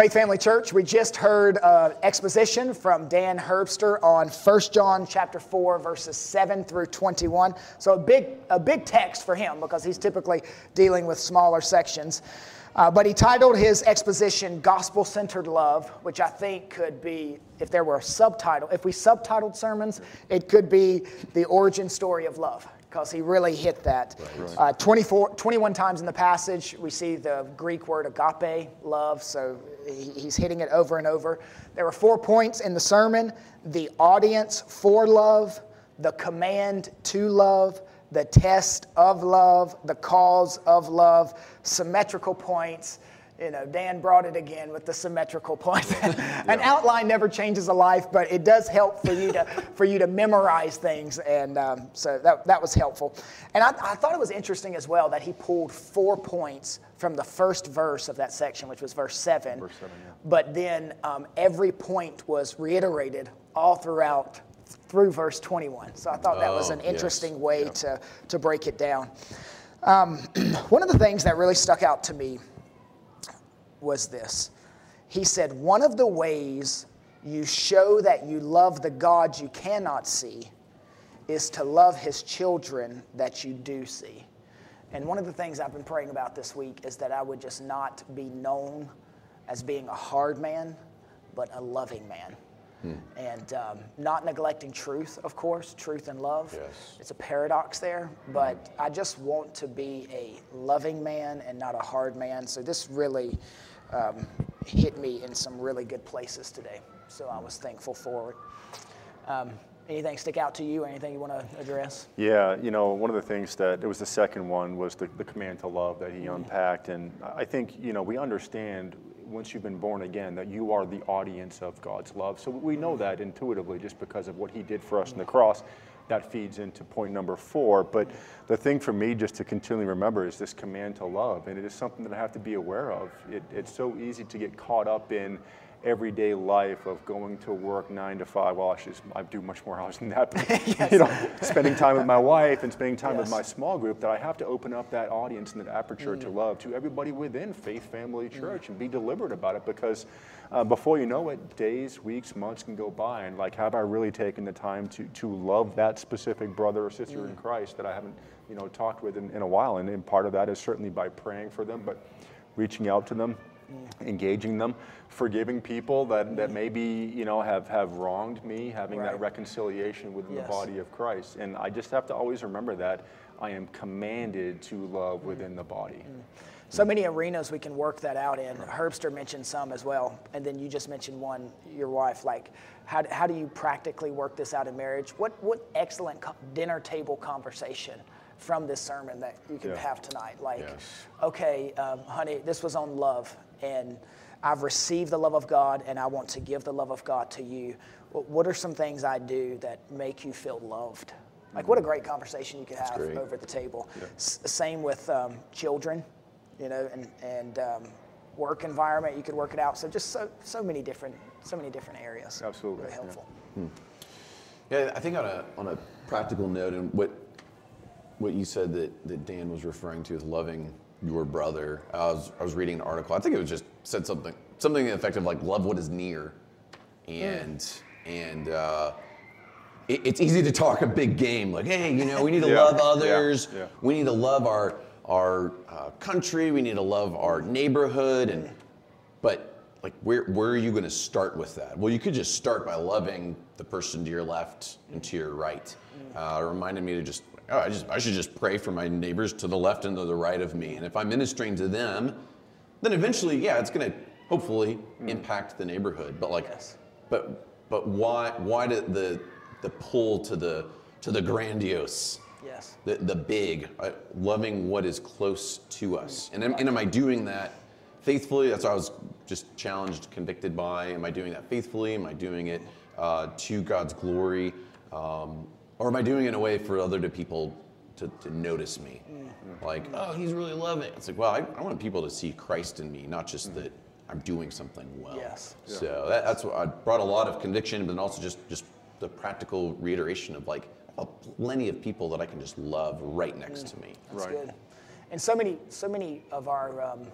Faith Family Church, we just heard uh, exposition from Dan Herbster on 1 John chapter 4, verses 7 through 21. So a big, a big text for him because he's typically dealing with smaller sections. Uh, but he titled his exposition Gospel Centered Love, which I think could be, if there were a subtitle, if we subtitled sermons, it could be The Origin Story of Love because he really hit that. Right. Uh, 24, 21 times in the passage, we see the Greek word agape, love, so he, he's hitting it over and over. There were four points in the sermon the audience for love, the command to love, the test of love, the cause of love, symmetrical points, you know, Dan brought it again with the symmetrical point. An yeah. outline never changes a life, but it does help for you to for you to memorize things, and um, so that that was helpful. And I, I, thought it was interesting as well that he pulled four points from the first verse of that section, which was verse seven. Verse seven, yeah. But then um, every point was reiterated all throughout through verse 21. So I thought that was an oh, interesting yes. way yeah. to to break it down. Um, one of the things that really stuck out to me was this. He said, One of the ways you show that you love the God you cannot see is to love his children that you do see. And one of the things I've been praying about this week is that I would just not be known as being a hard man, but a loving man. Hmm. And um, not neglecting truth, of course, truth and love. Yes. It's a paradox there, but hmm. I just want to be a loving man and not a hard man. So this really um, hit me in some really good places today. So I was thankful for it. Um, anything stick out to you? Anything you want to address? Yeah, you know, one of the things that it was the second one was the, the command to love that he mm-hmm. unpacked, and I think you know we understand once you've been born again that you are the audience of God's love. So we know that intuitively just because of what He did for us in the cross that feeds into point number four. But the thing for me just to continually remember is this command to love. And it is something that I have to be aware of. It, it's so easy to get caught up in everyday life of going to work nine to five. Well, actually, I do much more hours than that. But, yes. You know, spending time with my wife and spending time yes. with my small group. That I have to open up that audience and that aperture mm. to love to everybody within Faith Family mm. Church mm. and be deliberate about it because uh, before you know it, days, weeks, months can go by, and like, have I really taken the time to to love that specific brother or sister mm. in Christ that I haven't, you know, talked with in, in a while? And, and part of that is certainly by praying for them, but reaching out to them engaging them, forgiving people that, that maybe you know have, have wronged me, having right. that reconciliation within yes. the body of Christ. And I just have to always remember that I am commanded to love within the body. Mm. So many arenas we can work that out in. Herbster mentioned some as well, and then you just mentioned one, your wife. Like, how, how do you practically work this out in marriage? What what excellent dinner table conversation from this sermon that you can yeah. have tonight. Like, yes. okay, um, honey, this was on love, and I've received the love of God and I want to give the love of God to you. What are some things I do that make you feel loved? Like, what a great conversation you could have over the table. Yeah. S- same with um, children, you know, and, and um, work environment. You could work it out. So just so, so many different, so many different areas. Absolutely. Really helpful. Yeah. Hmm. yeah, I think on a, on a practical note, and what, what you said that, that Dan was referring to as loving your brother. I was, I was reading an article. I think it was just said something something effective like love what is near, and mm. and uh, it, it's easy to talk a big game like hey you know we need to yeah. love others. Yeah. Yeah. We need to love our our uh, country. We need to love our neighborhood and but like where where are you going to start with that? Well, you could just start by loving the person to your left and to your right. Mm. Uh, it reminded me to just oh, I just I should just pray for my neighbors to the left and to the right of me. And if I'm ministering to them, then eventually, yeah, it's going to hopefully mm. impact the neighborhood. But like, yes. but but why why did the the pull to the to the grandiose? Yes. The the big, uh, loving what is close to us. And am, and am I doing that faithfully? That's what I was just challenged, convicted by. Am I doing that faithfully? Am I doing it uh, to God's glory? Um, or am I doing it in a way for other people to, to notice me? Mm. Like, oh, he's really loving. It's like, well, I, I, want people to see Christ in me, not just mm. that I'm doing something well. Yes. So that, that's what I brought a lot of conviction, but also just just the practical reiteration of like plenty of people that I can just love right next mm. to me. That's right. good. And so many so many of our um,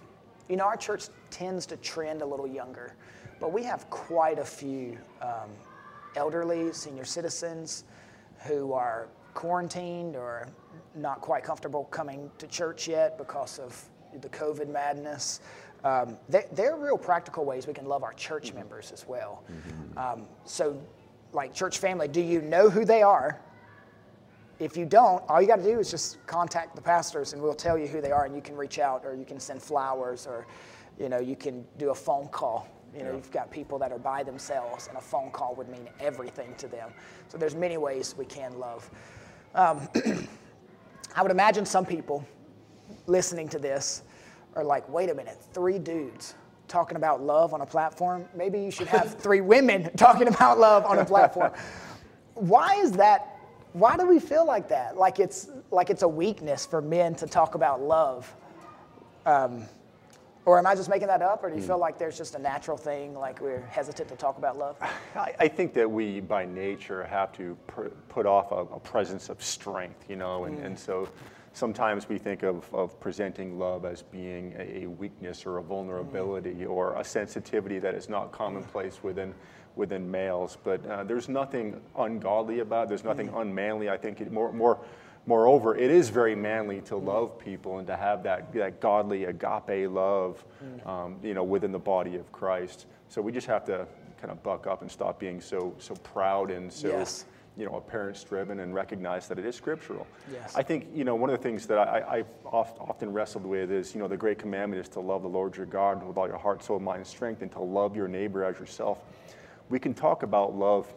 you know, our church tends to trend a little younger, but we have quite a few um, elderly, senior citizens who are quarantined or not quite comfortable coming to church yet because of the COVID madness. Um, there, there, are real practical ways we can love our church members as well. Mm-hmm. Um, so, like church family, do you know who they are? If you don't, all you got to do is just contact the pastors and we'll tell you who they are and you can reach out or you can send flowers or you know, you can do a phone call. You know, yeah. you've got people that are by themselves and a phone call would mean everything to them. So there's many ways we can love. Um, I would imagine some people listening to this are like, wait a minute, three dudes talking about love on a platform? Maybe you should have three women talking about love on a platform. Why is that? Why do we feel like that? Like it's like it's a weakness for men to talk about love. Um, or am I just making that up, or do you mm. feel like there's just a natural thing, like we're hesitant to talk about love? I, I think that we, by nature, have to pr- put off a, a, presence of strength, you know, and, mm. and so sometimes we think of, of presenting love as being a, a weakness or a vulnerability mm. or a sensitivity that is not commonplace within within males. But uh, there's nothing ungodly about it. There's nothing mm. unmanly. I think it more more Moreover, it is very manly to love people and to have that, that godly agape love, mm. um, you know, within the body of Christ. So we just have to kind of buck up and stop being so so proud and so yes. you know appearance driven and recognize that it is scriptural. Yes. I think you know one of the things that I, have oft, often wrestled with is you know the great commandment is to love the Lord your God with all your heart, soul, mind, and strength, and to love your neighbor as yourself. We can talk about love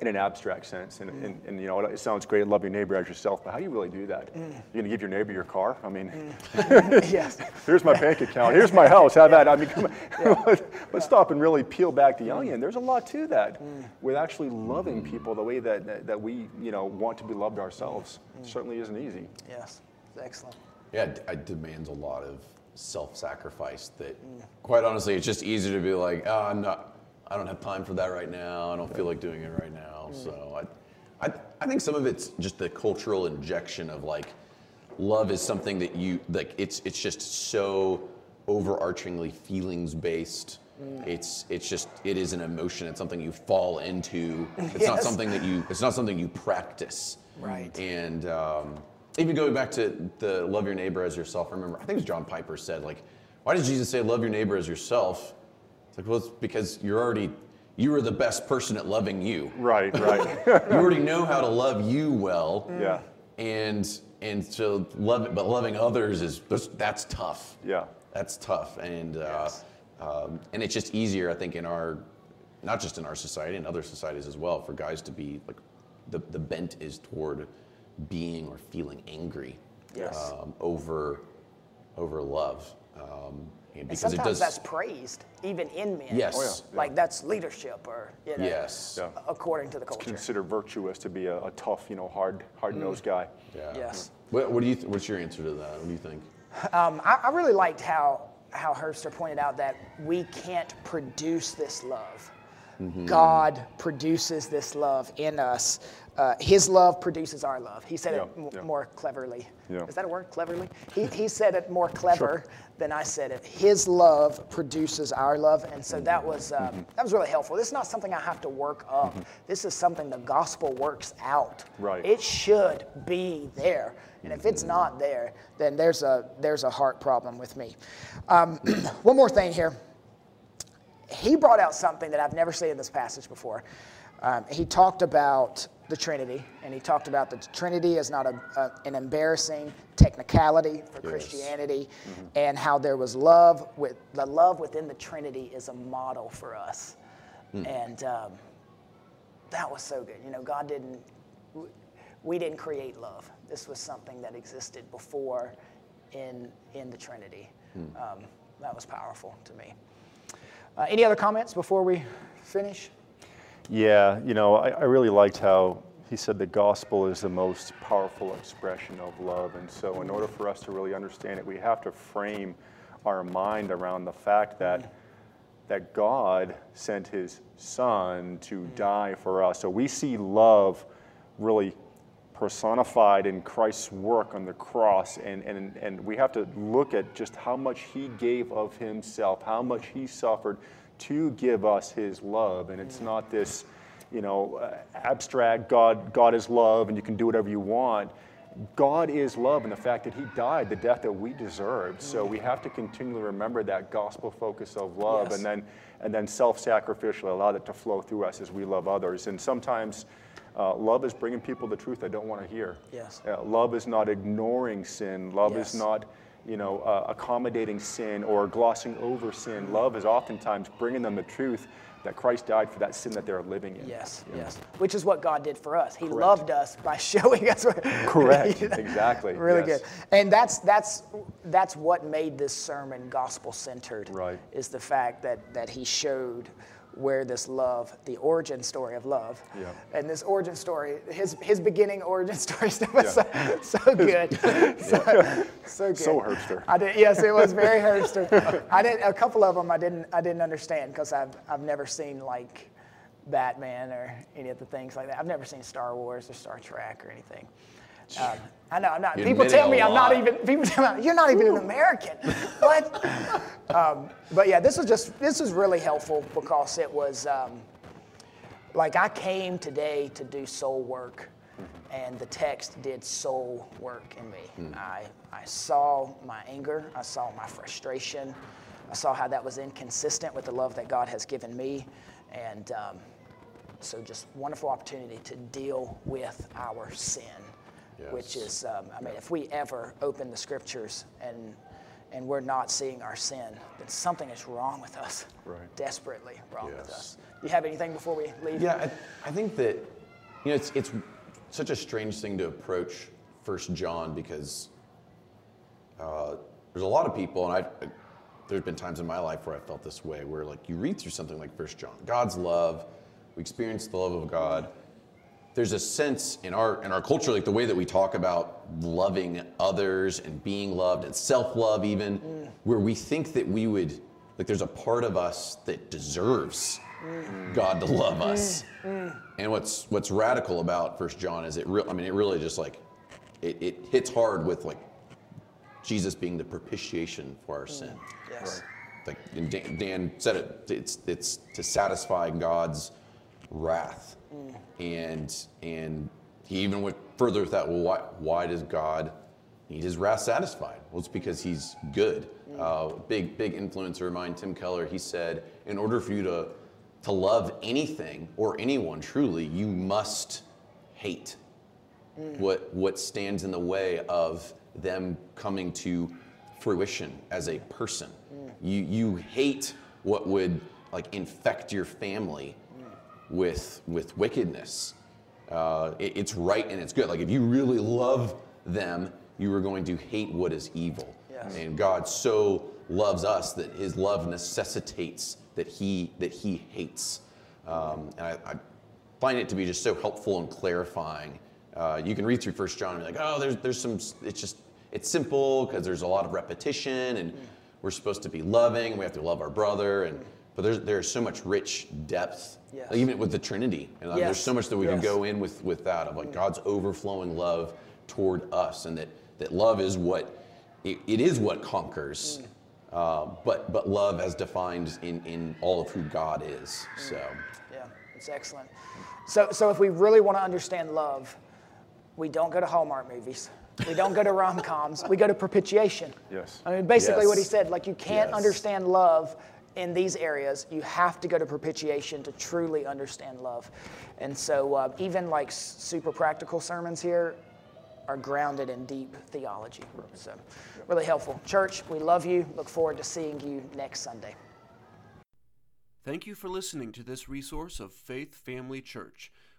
in an abstract sense. And, mm. and, and, you know, it sounds great, love your neighbor as yourself, but how do you really do that? Mm. You're going to give your neighbor your car? I mean, mm. yes. here's my bank account, here's my house, have that. I mean, come on. Yeah. Let's stop and really peel back the onion. There's a lot to that mm. with actually loving people the way that, that, that, we, you know, want to be loved ourselves. Mm. certainly isn't easy. Yes, excellent. Yeah, it demands a lot of self-sacrifice that, mm. quite honestly, it's just easier to be like, oh, I'm not, I don't have time for that right now. I don't feel like doing it right now. Mm. So I, I, I think some of it's just the cultural injection of like, love is something that you like. It's it's just so overarchingly feelings based. Mm. It's it's just it is an emotion. It's something you fall into. It's yes. not something that you. It's not something you practice. Right. And um, even going back to the love your neighbor as yourself. I remember I think it was John Piper said like, why did Jesus say love your neighbor as yourself? It's like, well, it's because you're already, you are the best person at loving you. Right, right. you already know how to love you well. Yeah. And and so love, but loving others is that's tough. Yeah. That's tough, and uh, um, and it's just easier, I think, in our, not just in our society, in other societies as well, for guys to be like, the the bent is toward being or feeling angry. Yes. Um, over, over love. Um, and sometimes does, that's praised, even in men. Yes. Oh, yeah. Like that's leadership, or you know, yes, yeah. according to the culture. It's considered virtuous to be a, a tough, you know, hard, hard-nosed mm. guy. Yeah. Yes. What, what do you? Th- what's your answer to that? What do you think? Um, I, I really liked how how Herbster pointed out that we can't produce this love. Mm-hmm. God produces this love in us. Uh, his love produces our love. He said yeah, it m- yeah. more cleverly. Yeah. Is that a word, cleverly? He, he said it more clever sure. than I said it. His love produces our love, and so that was um, mm-hmm. that was really helpful. This is not something I have to work up. Mm-hmm. This is something the gospel works out. Right. It should be there, and if it's not there, then there's a there's a heart problem with me. Um, one more thing here he brought out something that I've never seen in this passage before. Um, he talked about the Trinity, and he talked about the Trinity as not a, a, an embarrassing technicality for yes. Christianity, mm-hmm. and how there was love with the love within the Trinity is a model for us, mm. and um, that was so good. You know, God didn't, we didn't create love. This was something that existed before in in the Trinity. Mm. Um, that was powerful to me. Uh, any other comments before we finish? Yeah, you know, I, I, really liked how he said the gospel is the most powerful expression of love. And so, in order for us to really understand it, we have to frame our mind around the fact that, that God sent his son to mm. die for us. So, we see love really personified in Christ's work on the cross. And, and, and we have to look at just how much he gave of himself, how much he suffered to give us his love. And it's not this, you know, uh, abstract God, God is love and you can do whatever you want. God is love and the fact that he died the death that we deserved. So we have to continually remember that gospel focus of love Yes. and then and then self-sacrificially allow that to flow through us as we love others. And sometimes uh, love is bringing people the truth they don't want to hear. Yes. Uh, love is not ignoring sin. Love Yes. is not, you know, uh, accommodating sin or glossing over sin. Love is oftentimes bringing them the truth that Christ died for that sin that they're living in. Yes, you know? yes. Which is what God did for us. He loved us by showing us. What, Correct. Exactly. Really Yes. good. And that's that's that's what made this sermon gospel centered. Right. Is the fact that that he showed where this love, the origin story of love, Yeah. and this origin story, his his beginning origin story stuff was so, so good, so, so good. So Herbster. I did. Yes, it was very Herbster. I did a couple of them. I didn't. I didn't understand because I've I've never seen like Batman or any of the things like that. I've never seen Star Wars or Star Trek or anything. Um, I know. I'm not. People tell me I'm not even. People tell me you're not even an American. what? Um, but yeah, this was just. This was really helpful because it was. Um, like I came today to do soul work, and the text did soul work in me. I, I saw my anger, I saw my frustration, I saw how that was inconsistent with the love that God has given me, and um, so just wonderful opportunity to deal with our sin, which is, um, I mean, if we ever open the scriptures and and we're not seeing our sin, then something is wrong with us. Right. Desperately wrong with Yes. us. You have anything before we leave? Yeah, I, I think that you know it's it's such a strange thing to approach First John because uh, there's a lot of people, and I there's been times in my life where I felt this way, where like you read through something like First John, God's love, we experience the love of God. There's a sense in our in our culture, like the way that we talk about loving others and being loved and self-love, even, mm. where we think that we would like there's a part of us that deserves mm. God to love mm. us. And what's what's radical about First John is it real. I mean, it really just like it, it hits hard with like Jesus being the propitiation for our sin. Yes. Like Dan, Dan said it. It's it's to satisfy God's wrath, and and he even went further with that. Well, why why does God need His wrath satisfied? Well, it's because He's good. Uh, big big influencer of mine, Tim Keller. He said, in order for you to to love anything or anyone truly, you must hate what what stands in the way of them coming to fruition as a person. You you hate what would like infect your family with with wickedness. Uh, it- it's right and it's good. Like if you really love them, you are going to hate what is evil. Yes. And God so loves us that His love necessitates that He that He hates. Um, and I, I find it to be just so helpful and clarifying. Uh, you can read through First John and be like, oh, there's there's some. It's just it's simple because there's a lot of repetition and we're supposed to be loving we have to love our brother and but there's there's so much rich depth Yes. like, even with the Trinity and like, Yes. there's so much that we can go in with with that of like mm. God's overflowing love toward us and that that love is what it, it is what conquers. Uh, but but love as defined in, in all of who God is. Mm. So Yeah, it's excellent. So, so if we really want to understand love, we don't go to Hallmark movies. We don't go to rom coms. We go to propitiation. Yes. I mean, basically what he said, like you can't Yes. understand love in these areas. You have to go to propitiation to truly understand love. And so uh, even like super practical sermons here are grounded in deep theology. So really helpful. Church, we love you. Look forward to seeing you next Sunday. Thank you for listening to this resource of Faith Family Church.